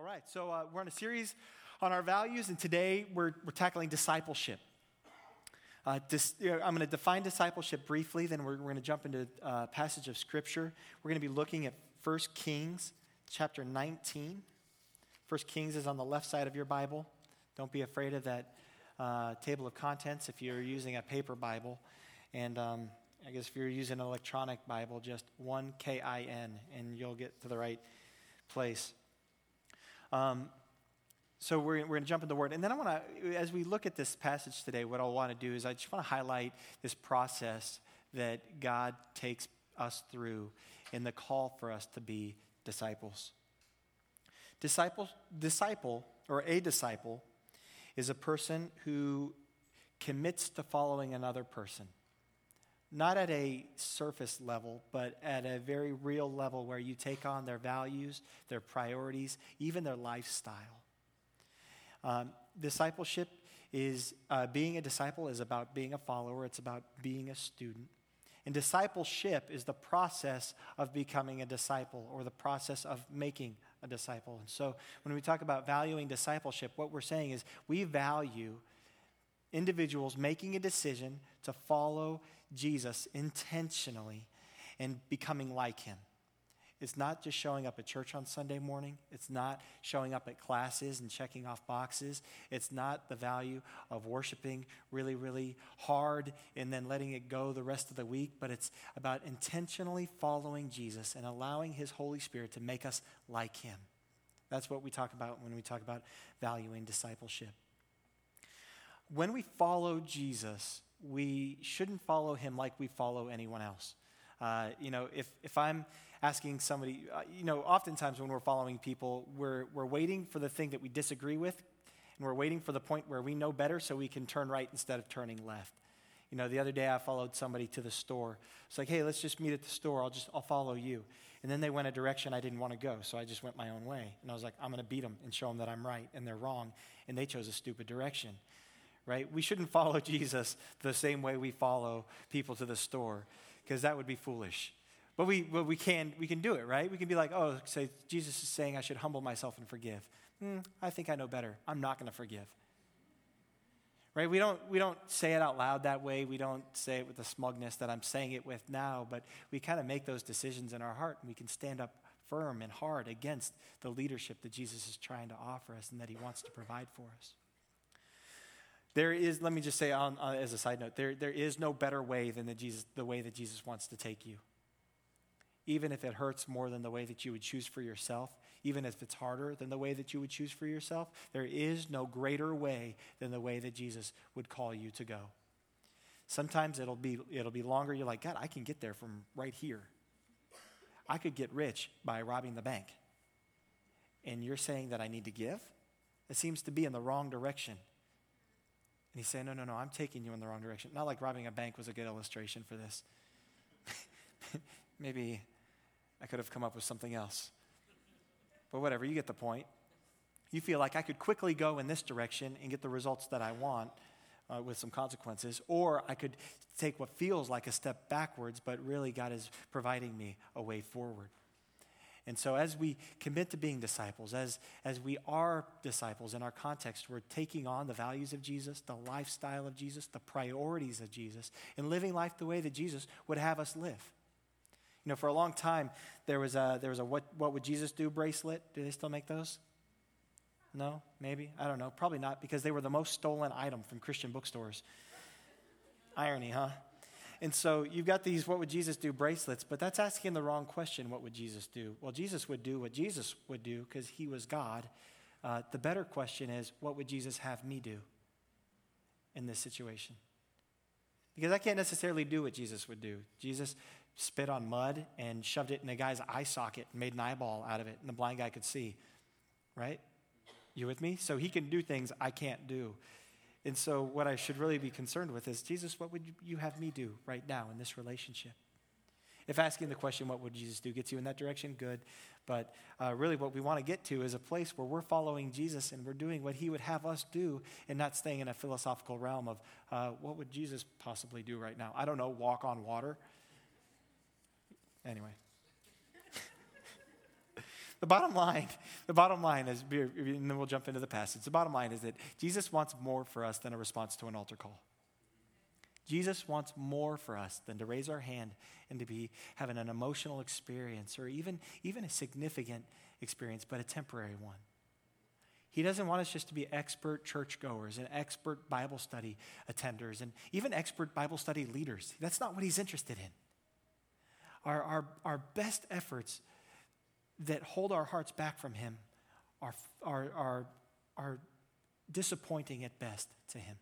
All right, so uh, we're on a series on our values, and today we're, we're tackling discipleship. Uh, dis, I'm going to define discipleship briefly, then we're, we're going to jump into a passage of Scripture. We're going to be looking at 1 Kings chapter 19. 1 Kings is on the left side of your Bible. Don't be afraid of that uh, table of contents if you're using a paper Bible. And um, I guess if you're using an electronic Bible, just 1 K I N, and you'll get to the right place. Um, so we're, we're going to jump into the word. And then I want to, as we look at this passage today, what I want to do is I just want to highlight this process that God takes us through in the call for us to be disciples. Disciple, disciple or a disciple is a person who commits to following another person. Not at a surface level, but at a very real level where you take on their values, their priorities, even their lifestyle. Um, discipleship is uh, being a disciple is about being a follower, it's about being a student. And discipleship is the process of becoming a disciple or the process of making a disciple. And so when we talk about valuing discipleship, what we're saying is we value individuals making a decision to follow Jesus intentionally and becoming like him. It's not just showing up at church on Sunday morning. It's not showing up at classes and checking off boxes. It's not the value of worshiping really, really hard and then letting it go the rest of the week, but it's about intentionally following Jesus and allowing His Holy Spirit to make us like Him. That's what we talk about when we talk about valuing discipleship. When we follow Jesus, we shouldn't follow Him like we follow anyone else. Uh, you know, if, if I'm asking somebody, uh, you know, oftentimes when we're following people, we're, we're waiting for the thing that we disagree with, and we're waiting for the point where we know better so we can turn right instead of turning left. You know, the other day I followed somebody to the store. It's like, hey, let's just meet at the store. I'll just, I'll follow you. And then they went a direction I didn't want to go, so I just went my own way. And I was like, I'm going to beat them and show them that I'm right and they're wrong. And they chose a stupid direction, right? We shouldn't follow Jesus the same way we follow people to the store because that would be foolish. But we, but we, can, we can do it, right? We can be like, oh, say, Jesus is saying I should humble myself and forgive. Mm, I think I know better. I'm not going to forgive. Right? We don't, we don't say it out loud that way. We don't say it with the smugness that I'm saying it with now, but we kind of make those decisions in our heart and we can stand up firm and hard against the leadership that Jesus is trying to offer us and that he wants to provide for us. There is, let me just say on, on, as a side note, there, there is no better way than the, Jesus, the way that Jesus wants to take you even if it hurts more than the way that you would choose for yourself, even if it's harder than the way that you would choose for yourself, there is no greater way than the way that Jesus would call you to go. Sometimes it'll be, it'll be longer. You're like, God, I can get there from right here. I could get rich by robbing the bank. And you're saying that I need to give? It seems to be in the wrong direction. And he's saying, No, no, no, I'm taking you in the wrong direction. Not like robbing a bank was a good illustration for this. Maybe I could have come up with something else. But whatever, you get the point. You feel like I could quickly go in this direction and get the results that I want uh, with some consequences, or I could take what feels like a step backwards, but really God is providing me a way forward. And so, as we commit to being disciples, as, as we are disciples in our context, we're taking on the values of Jesus, the lifestyle of Jesus, the priorities of Jesus, and living life the way that Jesus would have us live. You know, for a long time, there was a, there was a what, what Would Jesus Do bracelet. Do they still make those? No? Maybe? I don't know. Probably not because they were the most stolen item from Christian bookstores. Irony, huh? And so you've got these what would Jesus do bracelets, but that's asking the wrong question what would Jesus do? Well, Jesus would do what Jesus would do because he was God. Uh, the better question is what would Jesus have me do in this situation? Because I can't necessarily do what Jesus would do. Jesus spit on mud and shoved it in a guy's eye socket and made an eyeball out of it, and the blind guy could see. Right? You with me? So he can do things I can't do. And so, what I should really be concerned with is Jesus, what would you have me do right now in this relationship? If asking the question, what would Jesus do, gets you in that direction, good. But uh, really, what we want to get to is a place where we're following Jesus and we're doing what he would have us do and not staying in a philosophical realm of uh, what would Jesus possibly do right now? I don't know, walk on water. Anyway. The bottom line, the bottom line is, and then we'll jump into the passage. The bottom line is that Jesus wants more for us than a response to an altar call. Jesus wants more for us than to raise our hand and to be having an emotional experience or even, even a significant experience, but a temporary one. He doesn't want us just to be expert churchgoers and expert Bible study attenders and even expert Bible study leaders. That's not what he's interested in. Our, our, our best efforts that hold our hearts back from him are, are, are, are disappointing at best to him.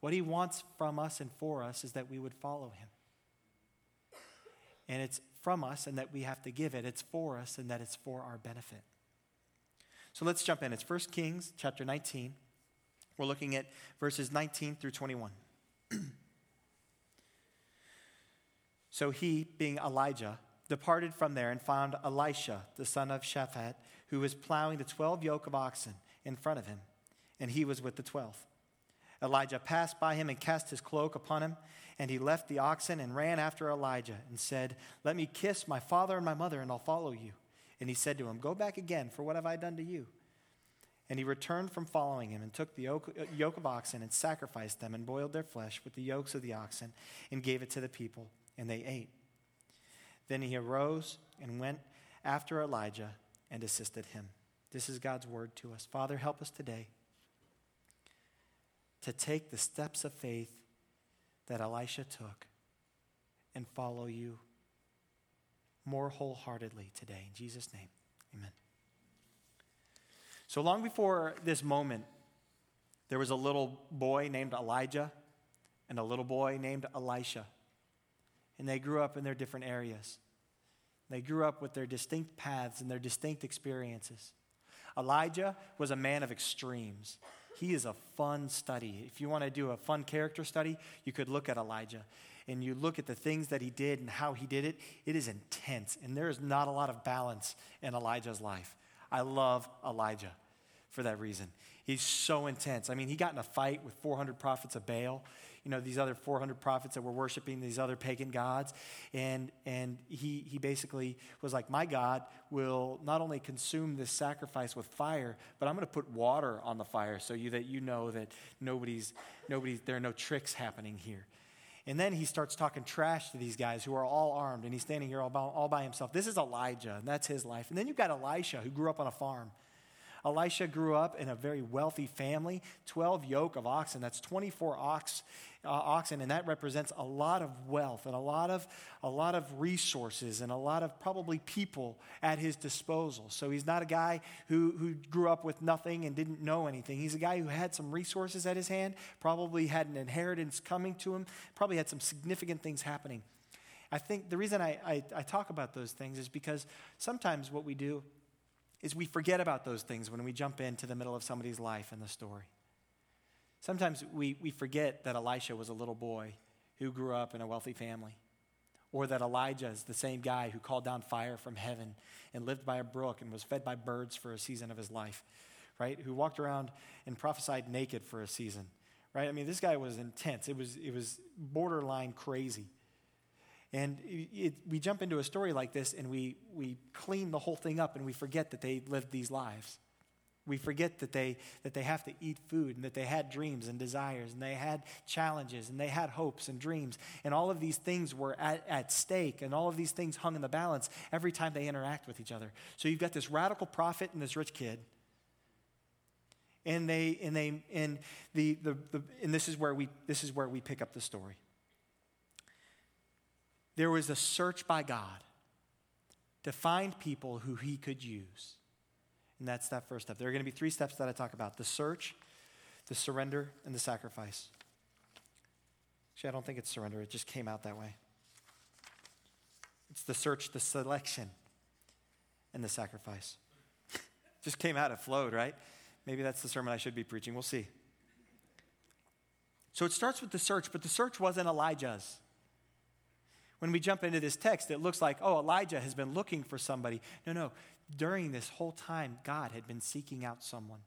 What he wants from us and for us is that we would follow him. And it's from us and that we have to give it. It's for us and that it's for our benefit. So let's jump in. It's 1 Kings chapter 19. We're looking at verses 19 through 21. so he, being Elijah, departed from there and found Elisha, the son of Shaphat, who was plowing the 12 yoke of oxen in front of him, and he was with the 12. Elijah passed by him and cast his cloak upon him, and he left the oxen and ran after Elijah and said, Let me kiss my father and my mother, and I'll follow you. And he said to him, Go back again, for what have I done to you? And he returned from following him and took the yoke of oxen and sacrificed them and boiled their flesh with the yokes of the oxen and gave it to the people, and they ate. Then he arose and went after Elijah and assisted him. This is God's word to us. Father, help us today to take the steps of faith that Elisha took and follow you more wholeheartedly today. In Jesus' name, amen. So long before this moment, there was a little boy named Elijah and a little boy named Elisha. And they grew up in their different areas. They grew up with their distinct paths and their distinct experiences. Elijah was a man of extremes. He is a fun study. If you want to do a fun character study, you could look at Elijah and you look at the things that he did and how he did it, it is intense. And there is not a lot of balance in Elijah's life. I love Elijah for that reason. He's so intense. I mean, he got in a fight with 400 prophets of Baal, you know, these other 400 prophets that were worshiping these other pagan gods. And, and he, he basically was like, My God will not only consume this sacrifice with fire, but I'm going to put water on the fire so you, that you know that nobody's, nobody's, there are no tricks happening here. And then he starts talking trash to these guys who are all armed, and he's standing here all by, all by himself. This is Elijah, and that's his life. And then you've got Elisha, who grew up on a farm. Elisha grew up in a very wealthy family, 12 yoke of oxen. That's 24 ox, uh, oxen, and that represents a lot of wealth and a lot of, a lot of resources and a lot of probably people at his disposal. So he's not a guy who, who grew up with nothing and didn't know anything. He's a guy who had some resources at his hand, probably had an inheritance coming to him, probably had some significant things happening. I think the reason I, I, I talk about those things is because sometimes what we do is we forget about those things when we jump into the middle of somebody's life in the story. Sometimes we, we forget that Elisha was a little boy who grew up in a wealthy family, or that Elijah is the same guy who called down fire from heaven and lived by a brook and was fed by birds for a season of his life, right? Who walked around and prophesied naked for a season, right? I mean, this guy was intense. It was, it was borderline crazy. And it, we jump into a story like this and we, we clean the whole thing up and we forget that they lived these lives. We forget that they, that they have to eat food and that they had dreams and desires and they had challenges and they had hopes and dreams. And all of these things were at, at stake and all of these things hung in the balance every time they interact with each other. So you've got this radical prophet and this rich kid. And they and they and the, the, the and this is where we this is where we pick up the story there was a search by God to find people who he could use. And that's that first step. There are going to be three steps that I talk about the search, the surrender, and the sacrifice. Actually, I don't think it's surrender, it just came out that way. It's the search, the selection, and the sacrifice. just came out, it flowed, right? Maybe that's the sermon I should be preaching. We'll see. So it starts with the search, but the search wasn't Elijah's when we jump into this text, it looks like, oh, Elijah has been looking for somebody. No, no. During this whole time, God had been seeking out someone.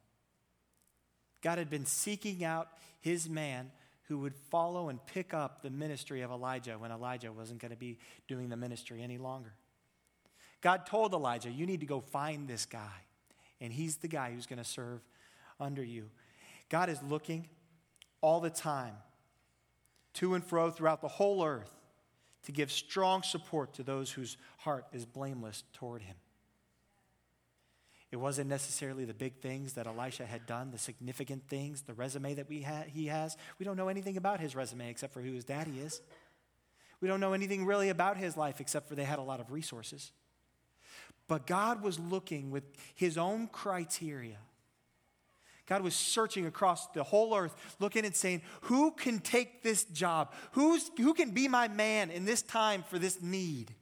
God had been seeking out his man who would follow and pick up the ministry of Elijah when Elijah wasn't going to be doing the ministry any longer. God told Elijah, You need to go find this guy, and he's the guy who's going to serve under you. God is looking all the time to and fro throughout the whole earth to give strong support to those whose heart is blameless toward him. It wasn't necessarily the big things that Elisha had done, the significant things, the resume that we ha- he has. We don't know anything about his resume except for who his daddy is. We don't know anything really about his life except for they had a lot of resources. But God was looking with his own criteria. God was searching across the whole earth, looking and saying, Who can take this job? Who's, who can be my man in this time for this need?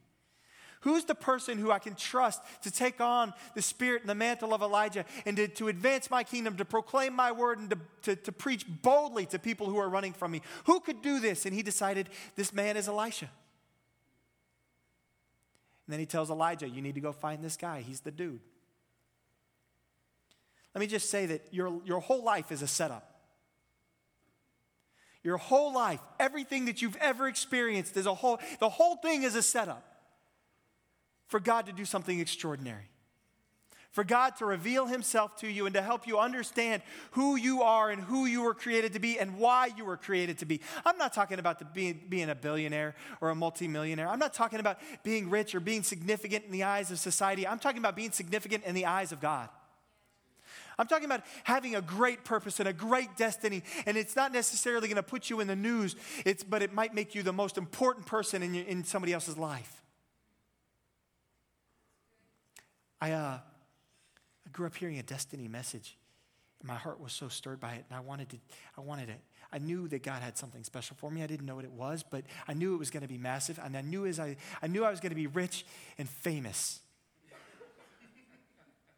Who's the person who I can trust to take on the spirit and the mantle of Elijah and to, to advance my kingdom, to proclaim my word, and to, to, to preach boldly to people who are running from me? Who could do this? And he decided this man is Elisha. And then he tells Elijah, You need to go find this guy. He's the dude. Let me just say that your, your whole life is a setup. Your whole life, everything that you've ever experienced is a whole, the whole thing is a setup for God to do something extraordinary. For God to reveal Himself to you and to help you understand who you are and who you were created to be and why you were created to be. I'm not talking about the being, being a billionaire or a multimillionaire. I'm not talking about being rich or being significant in the eyes of society. I'm talking about being significant in the eyes of God. I'm talking about having a great purpose and a great destiny, and it's not necessarily going to put you in the news, it's, but it might make you the most important person in, in somebody else's life. I, uh, I grew up hearing a destiny message. And my heart was so stirred by it, and I wanted to, I wanted it. I knew that God had something special for me. I didn't know what it was, but I knew it was going to be massive, and I knew as I, I knew I was going to be rich and famous.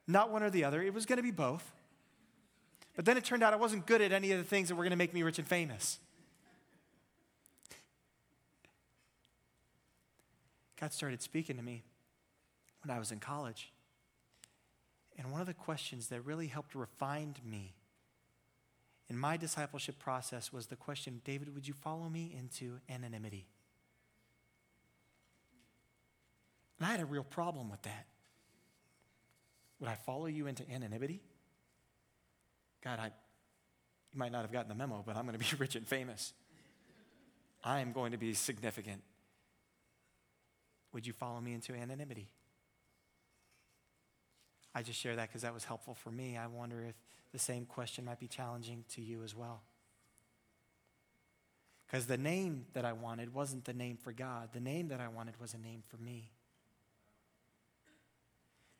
Not one or the other. It was going to be both. But then it turned out I wasn't good at any of the things that were going to make me rich and famous. God started speaking to me when I was in college. And one of the questions that really helped refine me in my discipleship process was the question David, would you follow me into anonymity? And I had a real problem with that. Would I follow you into anonymity? God, I, you might not have gotten the memo, but I'm going to be rich and famous. I am going to be significant. Would you follow me into anonymity? I just share that because that was helpful for me. I wonder if the same question might be challenging to you as well. Because the name that I wanted wasn't the name for God, the name that I wanted was a name for me.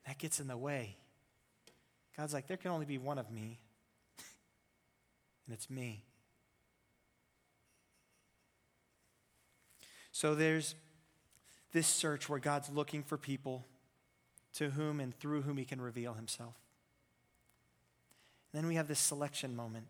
That gets in the way. God's like, there can only be one of me, and it's me. So there's this search where God's looking for people to whom and through whom he can reveal himself. And then we have this selection moment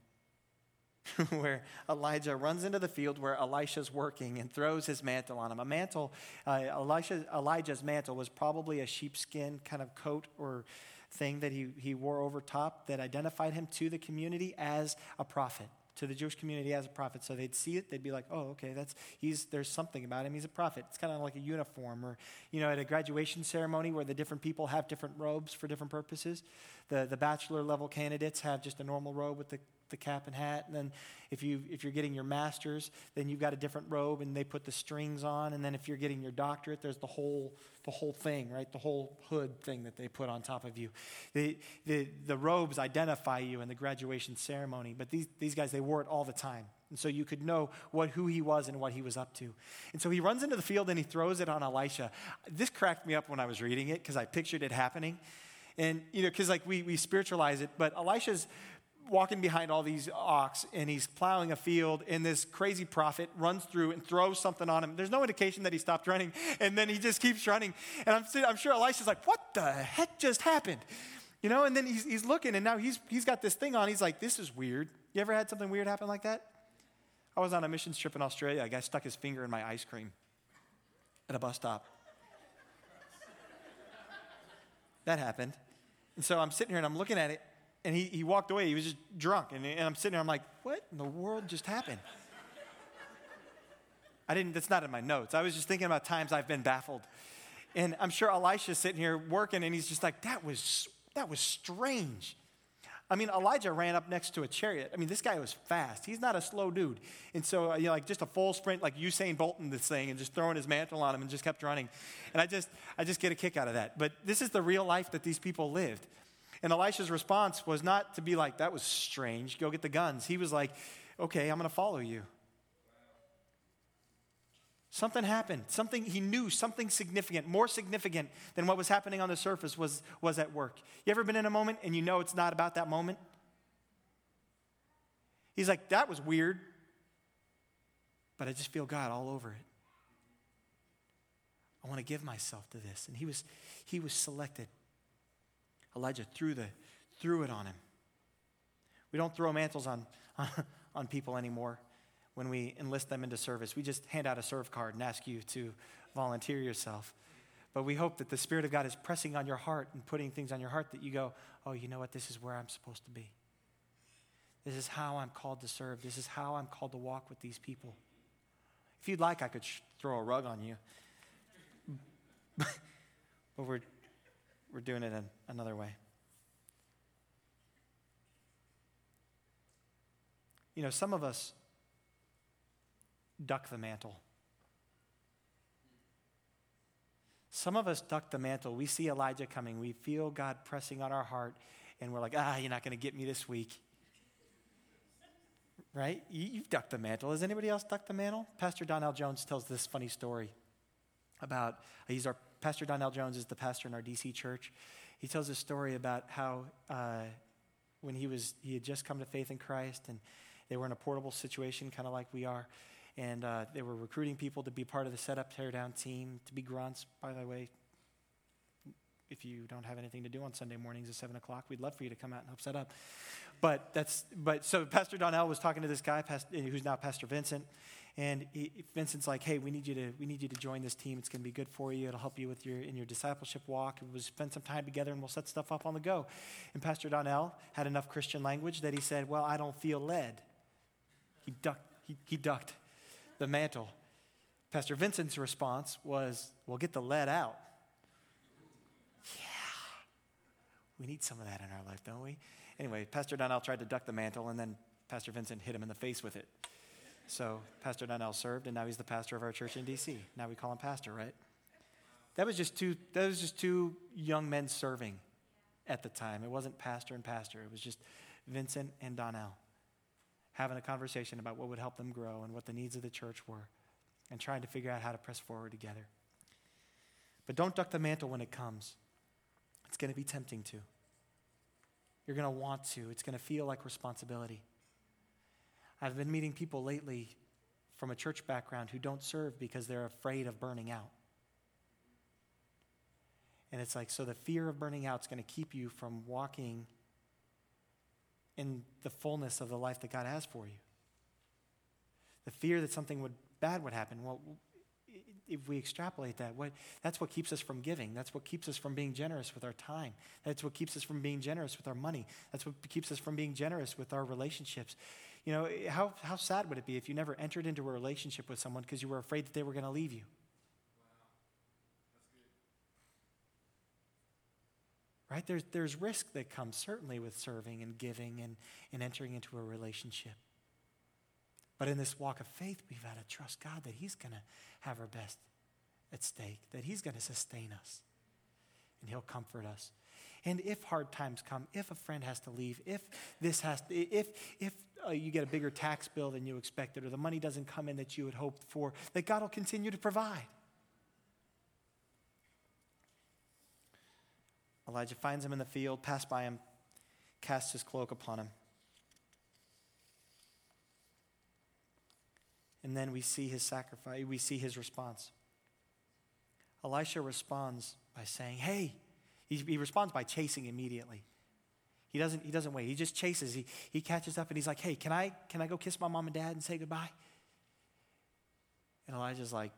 where Elijah runs into the field where Elisha's working and throws his mantle on him. A mantle, uh, Elisha, Elijah's mantle was probably a sheepskin kind of coat or thing that he, he wore over top that identified him to the community as a prophet to the Jewish community as a prophet. So they'd see it, they'd be like, oh, okay, that's he's there's something about him. He's a prophet. It's kind of like a uniform, or you know, at a graduation ceremony where the different people have different robes for different purposes. The the bachelor level candidates have just a normal robe with the the cap and hat. And then if, you, if you're getting your master's, then you've got a different robe and they put the strings on. And then if you're getting your doctorate, there's the whole, the whole thing, right? The whole hood thing that they put on top of you. The, the, the robes identify you in the graduation ceremony, but these, these guys, they wore it all the time. And so you could know what, who he was and what he was up to. And so he runs into the field and he throws it on Elisha. This cracked me up when I was reading it because I pictured it happening. And, you know, because like we, we spiritualize it, but Elisha's walking behind all these ox and he's plowing a field and this crazy prophet runs through and throws something on him. There's no indication that he stopped running and then he just keeps running. And i'm, I'm sure elisha's like what the heck just happened? You know and then he's, he's looking and now he's, he's got this thing on. He's like this is weird. You ever had something weird happen like that? I was on a missions trip in australia. A guy stuck his finger in my ice cream at a bus stop. That happened. And so i'm sitting here and i'm looking at it and he, he walked away. He was just drunk. And, and I'm sitting there, I'm like, what in the world just happened? I didn't, that's not in my notes. I was just thinking about times I've been baffled. And I'm sure Elisha's sitting here working and he's just like, that was, that was strange. I mean, Elijah ran up next to a chariot. I mean, this guy was fast. He's not a slow dude. And so, uh, you know, like just a full sprint, like Usain Bolton this thing and just throwing his mantle on him and just kept running. And I just, I just get a kick out of that. But this is the real life that these people lived. And Elisha's response was not to be like, that was strange, go get the guns. He was like, okay, I'm going to follow you. Something happened. Something he knew, something significant, more significant than what was happening on the surface was, was at work. You ever been in a moment and you know it's not about that moment? He's like, that was weird, but I just feel God all over it. I want to give myself to this. And he was, he was selected. Elijah threw, the, threw it on him. We don't throw mantles on, on, on people anymore when we enlist them into service. We just hand out a serve card and ask you to volunteer yourself. But we hope that the Spirit of God is pressing on your heart and putting things on your heart that you go, oh, you know what? This is where I'm supposed to be. This is how I'm called to serve. This is how I'm called to walk with these people. If you'd like, I could sh- throw a rug on you. but we're, we're doing it in another way. You know, some of us duck the mantle. Some of us duck the mantle. We see Elijah coming. We feel God pressing on our heart, and we're like, ah, you're not going to get me this week. Right? You, have ducked the mantle. Has anybody else ducked the mantle? Pastor Donnell Jones tells this funny story about, he's our, Pastor Donnell Jones is the pastor in our DC church. He tells a story about how uh, when he was, he had just come to faith in Christ, and they were in a portable situation, kind of like we are and uh, they were recruiting people to be part of the setup teardown team, to be grunts. By the way, if you don't have anything to do on Sunday mornings at seven o'clock, we'd love for you to come out and help set up. But that's but so Pastor Donnell was talking to this guy, Pastor, eh, who's now Pastor Vincent, and he, Vincent's like, "Hey, we need you to we need you to join this team. It's going to be good for you. It'll help you with your in your discipleship walk. We'll spend some time together, and we'll set stuff up on the go." And Pastor Donnell had enough Christian language that he said, "Well, I don't feel led." He ducked. He, he ducked the mantle. Pastor Vincent's response was, Well, get the lead out. Yeah. We need some of that in our life, don't we? Anyway, Pastor Donnell tried to duck the mantle, and then Pastor Vincent hit him in the face with it. So Pastor Donnell served, and now he's the pastor of our church in D.C. Now we call him pastor, right? That was just two. That was just two young men serving at the time. It wasn't pastor and pastor. It was just Vincent and Donnell having a conversation about what would help them grow and what the needs of the church were, and trying to figure out how to press forward together. But don't duck the mantle when it comes. It's going to be tempting to. You're going to want to. It's going to feel like responsibility. I've been meeting people lately from a church background who don't serve because they're afraid of burning out. And it's like, so the fear of burning out is going to keep you from walking in the fullness of the life that God has for you. The fear that something would, bad would happen. Well, if we extrapolate that, what, that's what keeps us from giving. That's what keeps us from being generous with our time. That's what keeps us from being generous with our money. That's what keeps us from being generous with our relationships. You know, eh, how, how sad would it be if you never entered into a relationship with someone because you were afraid that they were going to leave you? right? There's, there's risk that comes certainly with serving and giving and, and entering into a relationship. But in this walk of faith, we've got to trust God that He's going to have our best at stake, that He's going to sustain us, and He'll comfort us. And if hard times come, if a friend has to leave, if this has to, if, if uh, you get a bigger tax bill than you expected, or the money doesn't come in that you had hoped for, that God will continue to provide. Elijah finds him in the field, passed by him, casts his cloak upon him. And then we see his sacrifice, we see his response. Elisha responds by saying, Hey, he, he responds by chasing immediately. He doesn't, he doesn't wait. He just chases. He, he catches up and he's like, Hey, can I, can I go kiss my mom and dad and say goodbye? And Elijah's like,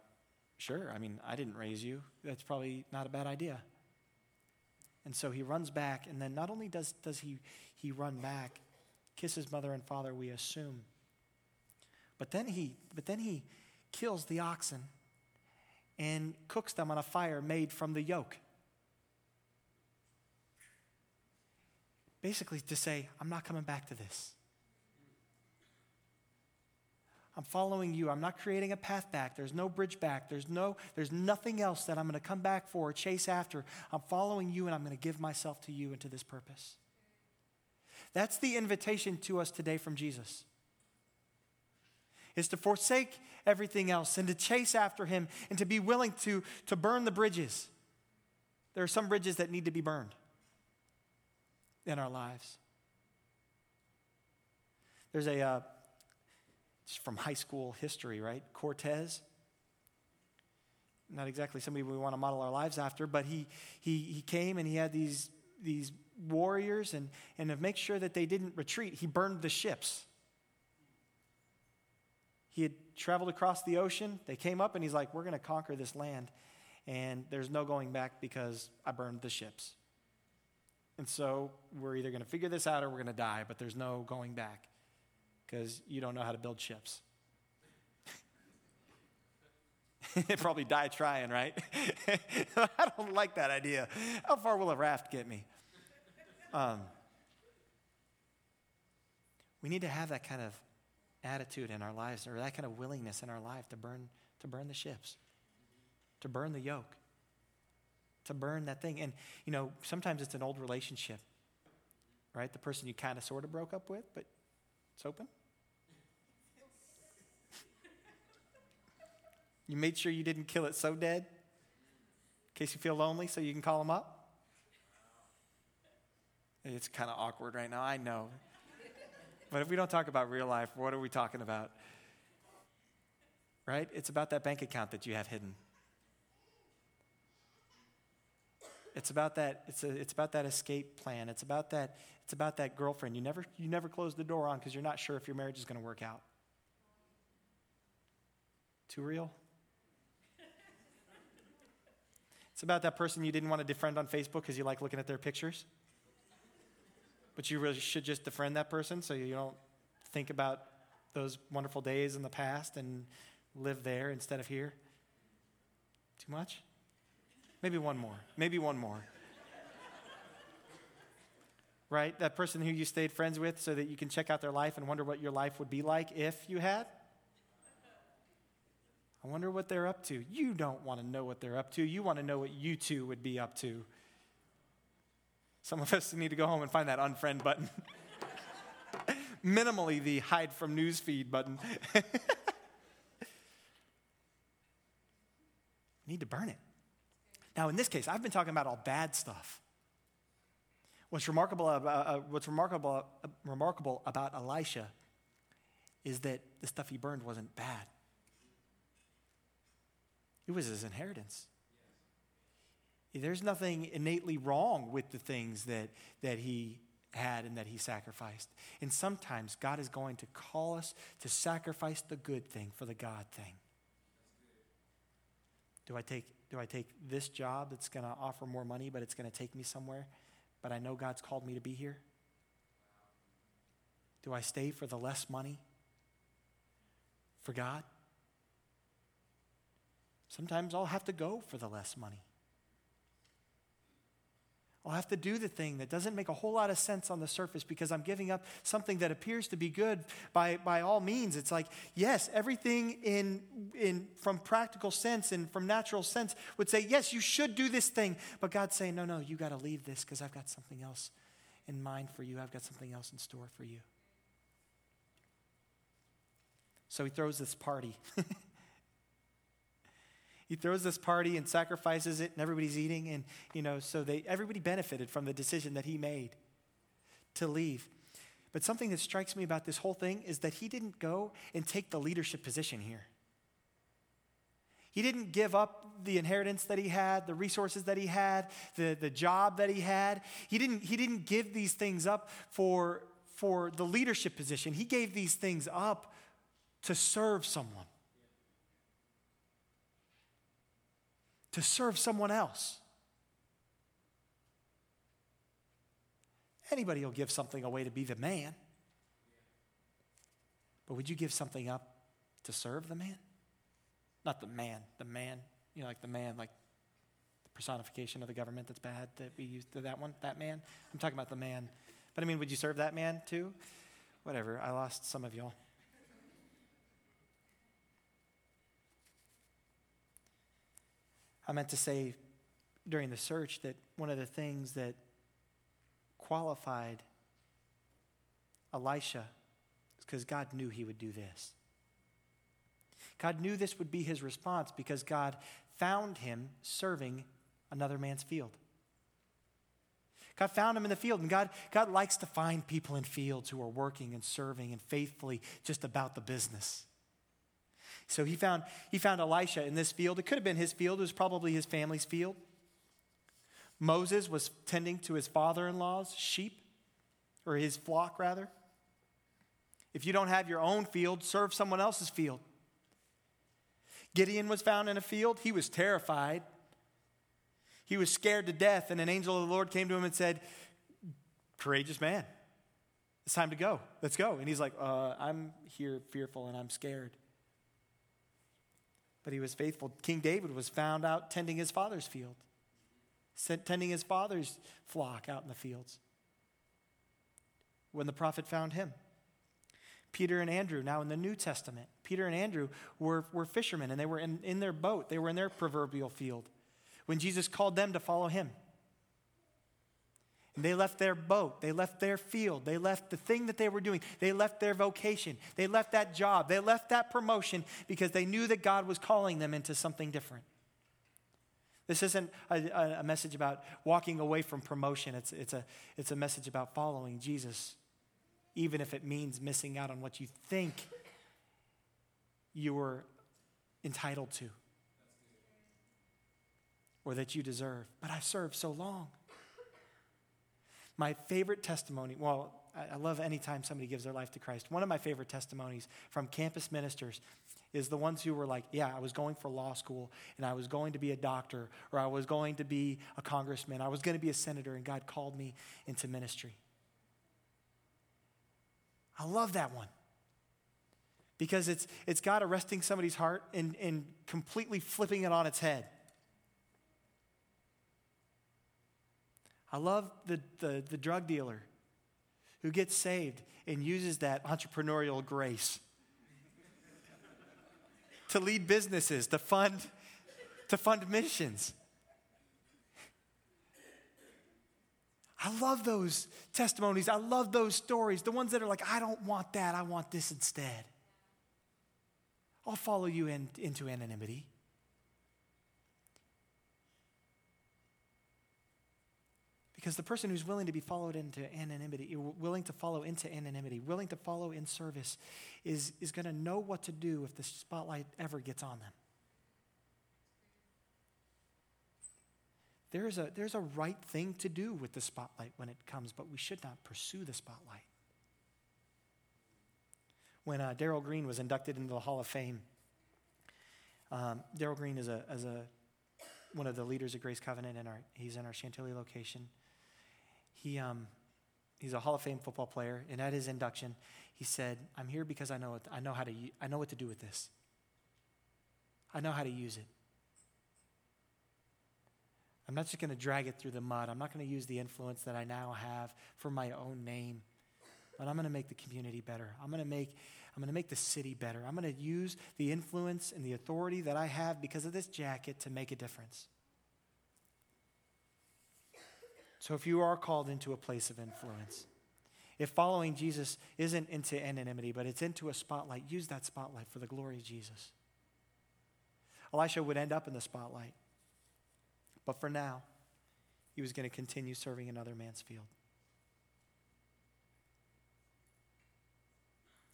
Sure. I mean, I didn't raise you. That's probably not a bad idea. And so he runs back, and then not only does, does he, he run back, kiss his mother and father, we assume, but then he, but then he kills the oxen and cooks them on a fire made from the yoke. Basically, to say, I'm not coming back to this. I'm following you. I'm not creating a path back. There's no bridge back. There's no there's nothing else that I'm going to come back for or chase after. I'm following you and I'm going to give myself to you and to this purpose. That's the invitation to us today from Jesus. Is to forsake everything else and to chase after him and to be willing to, to burn the bridges. There are some bridges that need to be burned in our lives. There's a uh, it's from high school history, right? Cortez. Not exactly somebody we want to model our lives after, but he, he, he came and he had these, these warriors, and, and to make sure that they didn't retreat, he burned the ships. He had traveled across the ocean. They came up, and he's like, We're going to conquer this land, and there's no going back because I burned the ships. And so we're either going to figure this out or we're going to die, but there's no going back because you don't know how to build ships. Probably die trying, right? I don't like that idea. How far will a raft get me? Um, we need to have that kind of attitude in our lives, or that kind of willingness in our life to burn, to burn the ships, to burn the yoke, to burn that thing. And, you know, sometimes it's an old relationship, right? The person you kind of sort of broke up with, but it's open. You made sure you didn't kill it so dead in case you feel lonely so you can call them up? It's kind of awkward right now, I know. But if we don't talk about real life, what are we talking about? Right? It's about that bank account that you have hidden. It's about that, it's, a, it's about that escape plan. It's about that, it's about that girlfriend you never, you never close the door on because you're not sure if your marriage is going to work out. Too real? It's about that person you didn't want to defriend on Facebook because you like looking at their pictures. But you really should just defriend that person so you don't think about those wonderful days in the past and live there instead of here. Too much? Maybe one more. Maybe one more. right? That person who you stayed friends with so that you can check out their life and wonder what your life would be like if you had. I wonder what they're up to. You don't want to know what they're up to. You want to know what you two would be up to. Some of us need to go home and find that unfriend button. Minimally, the hide from newsfeed button. need to burn it. Now, in this case, I've been talking about all bad stuff. What's remarkable about, uh, what's remarkable, uh, remarkable about Elisha is that the stuff he burned wasn't bad. It was his inheritance. There's nothing innately wrong with the things that, that he had and that he sacrificed. And sometimes God is going to call us to sacrifice the good thing for the God thing. Do I take, do I take this job that's going to offer more money, but it's going to take me somewhere, but I know God's called me to be here? Do I stay for the less money for God? Sometimes I'll have to go for the less money. I'll have to do the thing that doesn't make a whole lot of sense on the surface because I'm giving up something that appears to be good by, by all means. It's like, yes, everything in, in, from practical sense and from natural sense would say, yes, you should do this thing. But God's saying, no, no, you got to leave this because I've got something else in mind for you. I've got something else in store for you. So he throws this party. he throws this party and sacrifices it and everybody's eating and you know so they everybody benefited from the decision that he made to leave but something that strikes me about this whole thing is that he didn't go and take the leadership position here he didn't give up the inheritance that he had, the resources that he had, the, the job that he had. He didn't, he didn't give these things up for, for the leadership position. He gave these things up to serve someone. To serve someone else. Anybody will give something away to be the man. But would you give something up to serve the man? Not the man, the man, You know, like the man, like the personification of the government that's bad that we used to that one, that man. I'm talking about the man. But I mean, would you serve that man too? Whatever, I lost some of y'all. I meant to say during the search that one of the things that qualified Elisha is because God knew he would do this. God knew this would be his response because God found him serving another man's field. God found him in the field, and God, God likes to find people in fields who are working and serving and faithfully just about the business. So he found, he found Elisha in this field. It could have been his field, it was probably his family's field. Moses was tending to his father in law's sheep, or his flock, rather. If you don't have your own field, serve someone else's field. Gideon was found in a field. He was terrified. He was scared to death, and an angel of the Lord came to him and said, Courageous man, it's time to go. Let's go. And he's like, uh, I'm here fearful and I'm scared. But he was faithful. King David was found out tending his father's field, tending his father's flock out in the fields when the prophet found him. Peter and Andrew, now in the New Testament, Peter and Andrew were, were fishermen and they were in, in their boat, they were in their proverbial field when Jesus called them to follow him. They left their boat, they left their field, they left the thing that they were doing, they left their vocation, they left that job, they left that promotion because they knew that God was calling them into something different. This isn't a, a, message about walking away from promotion. It's, it's, a, it's a message about following Jesus even if it means missing out on what you think you were entitled to or that you deserve. But I've served so long. My favorite testimony, well, I love anytime somebody gives their life to Christ. One of my favorite testimonies from campus ministers is the ones who were like, Yeah, I was going for law school and I was going to be a doctor or I was going to be a congressman, I was going to be a senator, and God called me into ministry. I love that one. Because it's, it's God arresting somebody's heart and, and completely flipping it on its head. I love the, the, the drug dealer who gets saved and uses that entrepreneurial grace to lead businesses, to fund, to fund missions. I love those testimonies. I love those stories. The ones that are like, I don't want that, I want this instead. I'll follow you in, into anonymity. Because the person who's willing to be followed into anonymity, willing to follow into anonymity, willing to follow in service, is, is going to know what to do if the spotlight ever gets on them. There's a, there's a right thing to do with the spotlight when it comes, but we should not pursue the spotlight. When uh, Darrell Green was inducted into the Hall of Fame, um, Darrell Green is, a, is a, one of the leaders of Grace Covenant, and he's in our Chantilly location. He, um, he's a Hall of Fame football player, and at his induction, he said, "I'm here because I know it, I know how to I know what to do with this. I know how to use it. I'm not just going to drag it through the mud. I'm not going to use the influence that I now have for my own name. But I'm going to make the community better. I'm going to make I'm going to make the city better. I'm going to use the influence and the authority that I have because of this jacket to make a difference. So if you are called into a place of influence, if following Jesus isn't into anonymity, but it's into a spotlight, use that spotlight for the glory of Jesus. Elisha would end up in the spotlight. But for now, he was going to continue serving another man's field.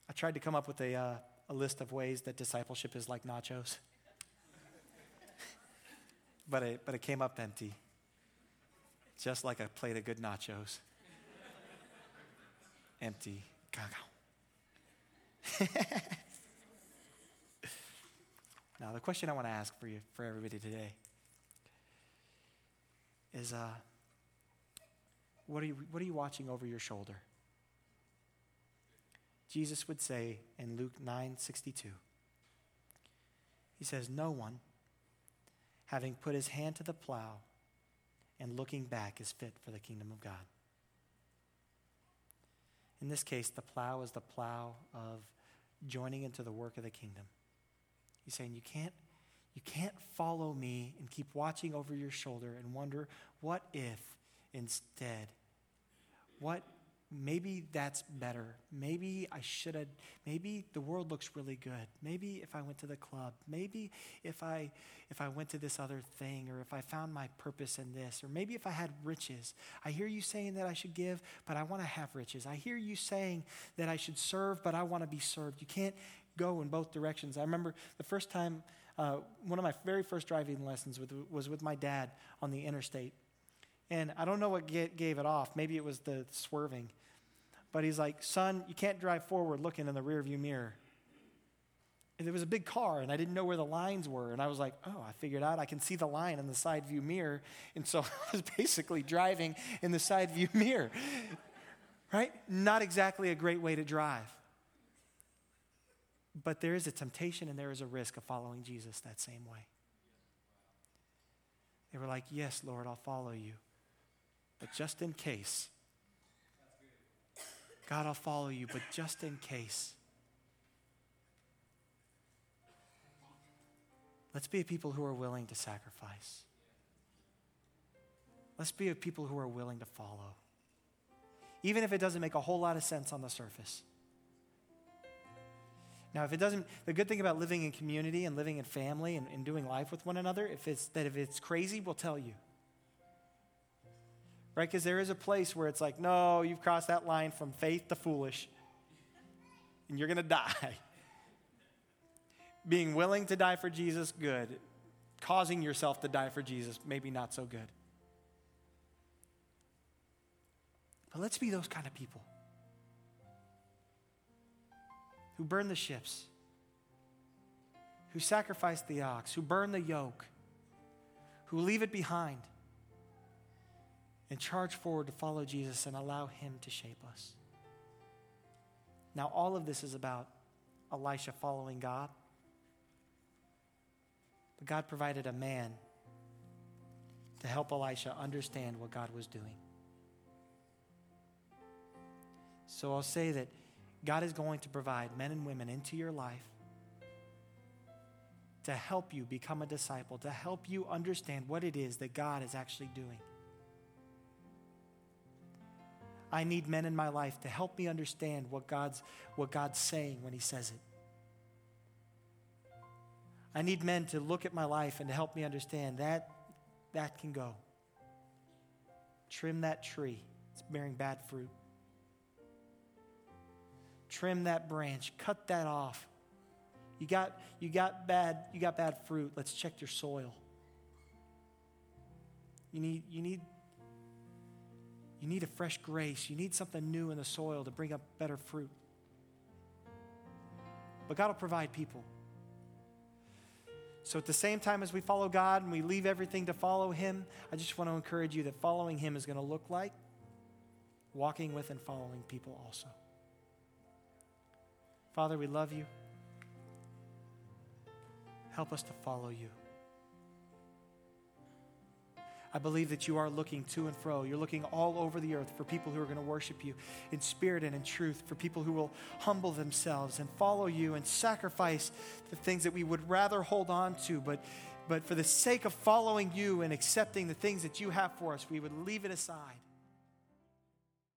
I tried to come up with a, uh, a list of ways that discipleship is like nachos, but, it, but it came up empty, just like a plate of good nachos. empty. now, the question I want to ask for you, for everybody today is uh, what, are you, what are you watching over your shoulder? Jesus would say in Luke 9 62, He says, No one having put his hand to the plow and looking back is fit for the kingdom of God. In this case, the plow is the plow of joining into the work of the kingdom. He's saying, You can't, you can't follow me and keep watching over your shoulder and wonder, what if instead? What maybe that's better. Maybe I should have, maybe the world looks really good. Maybe if I went to the club, maybe if I if I went to this other thing or if I found my purpose in this or maybe if I had riches. I hear you saying that I should give, but I want to have riches. I hear you saying that I should serve, but I want to be served. You can't go in both directions. I remember the first time uh, one of my very first driving lessons with, was with my dad on the interstate. And I don't know what gave it off. Maybe it was the swerving. But he's like, son, you can't drive forward looking in the rearview mirror. And there was a big car, and I didn't know where the lines were. And I was like, oh, I figured out I can see the line in the side view mirror. And so I was basically driving in the side view mirror. Right? Not exactly a great way to drive. But there is a temptation and there is a risk of following Jesus that same way. They were like, Yes, Lord, I'll follow you. But just in case, God, I'll follow you, but just in case. Let's be a people who are willing to sacrifice. Let's be a people who are willing to follow. Even if it doesn't make a whole lot of sense on the surface. Now, if it doesn't, the good thing about living in community and living in family and, and doing life with one another, if it's that if it's crazy, we'll tell you. Right? Because there is a place where it's like, no, you've crossed that line from faith to foolish, and you're going to die. Being willing to die for Jesus, good. Causing yourself to die for Jesus, maybe not so good. But let's be those kind of people who burn the ships, who sacrifice the ox, who burn the yoke, who leave it behind and charge forward to follow Jesus and allow Him to shape us. Now, all of this is about Elisha following God. But God provided a man to help Elisha understand what God was doing. So I'll say that God is going to provide men and women into your life to help you become a disciple, to help you understand what it is that God is actually doing. I need men in my life to help me understand what God's, what God's saying when He says it. I need men to look at my life and to help me understand that that can go. Trim that tree, it's bearing bad fruit trim that branch, cut that off. You got, you got bad, you got bad fruit. Let's check your soil. You need, you need, you need a fresh grace. You need something new in the soil to bring up better fruit. But God will provide people. So, at the same time as we follow God and we leave everything to follow Him, I just want to encourage you that following Him is going to look like walking with and following people also. Father, we love you. Help us to follow you. I believe that you are looking to and fro. You're looking all over the earth for people who are going to worship you in spirit and in truth, for people who will humble themselves and follow you and sacrifice the things that we would rather hold on to. But, but for the sake of following you and accepting the things that you have for us, we would leave it aside.